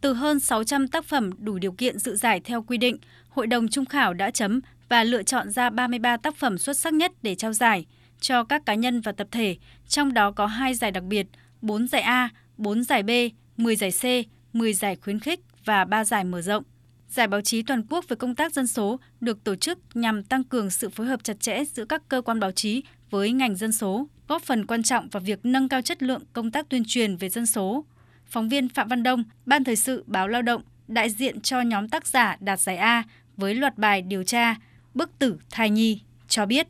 Từ hơn 600 tác phẩm đủ điều kiện dự giải theo quy định, Hội đồng Trung khảo đã chấm và lựa chọn ra 33 tác phẩm xuất sắc nhất để trao giải cho các cá nhân và tập thể, trong đó có 2 giải đặc biệt, 4 giải A, 4 giải B, 10 giải C, 10 giải khuyến khích và 3 giải mở rộng. Giải báo chí toàn quốc về công tác dân số được tổ chức nhằm tăng cường sự phối hợp chặt chẽ giữa các cơ quan báo chí với ngành dân số, góp phần quan trọng vào việc nâng cao chất lượng công tác tuyên truyền về dân số. Phóng viên Phạm Văn Đông, Ban Thời sự Báo Lao động, đại diện cho nhóm tác giả đạt giải A với loạt bài điều tra Bức tử thai nhi cho biết.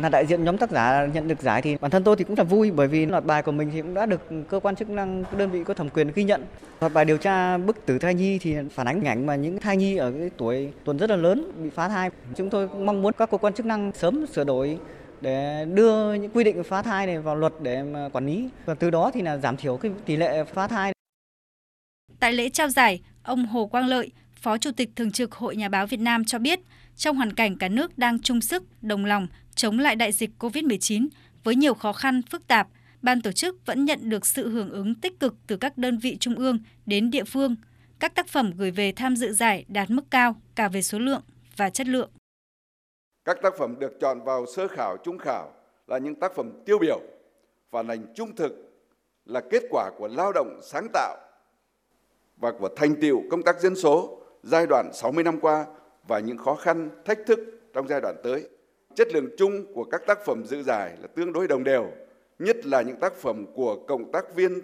Là đại diện nhóm tác giả nhận được giải thì bản thân tôi thì cũng là vui bởi vì loạt bài của mình thì cũng đã được cơ quan chức năng đơn vị có thẩm quyền ghi nhận. Loạt bài điều tra bức tử thai nhi thì phản ánh ảnh mà những thai nhi ở cái tuổi tuần rất là lớn bị phá thai. Chúng tôi mong muốn các cơ quan chức năng sớm sửa đổi để đưa những quy định phá thai này vào luật để mà quản lý và từ đó thì là giảm thiểu cái tỷ lệ phá thai. Tại lễ trao giải, ông Hồ Quang Lợi, Phó Chủ tịch Thường trực Hội Nhà báo Việt Nam cho biết, trong hoàn cảnh cả nước đang chung sức, đồng lòng chống lại đại dịch COVID-19 với nhiều khó khăn phức tạp, ban tổ chức vẫn nhận được sự hưởng ứng tích cực từ các đơn vị trung ương đến địa phương. Các tác phẩm gửi về tham dự giải đạt mức cao cả về số lượng và chất lượng. Các tác phẩm được chọn vào sơ khảo, trung khảo là những tác phẩm tiêu biểu, phản ảnh trung thực là kết quả của lao động sáng tạo và của thành tiệu công tác dân số giai đoạn 60 năm qua và những khó khăn, thách thức trong giai đoạn tới. Chất lượng chung của các tác phẩm dự giải là tương đối đồng đều, nhất là những tác phẩm của cộng tác viên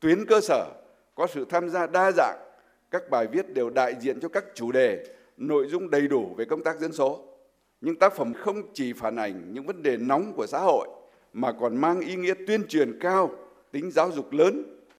tuyến cơ sở có sự tham gia đa dạng, các bài viết đều đại diện cho các chủ đề, nội dung đầy đủ về công tác dân số. Những tác phẩm không chỉ phản ảnh những vấn đề nóng của xã hội mà còn mang ý nghĩa tuyên truyền cao, tính giáo dục lớn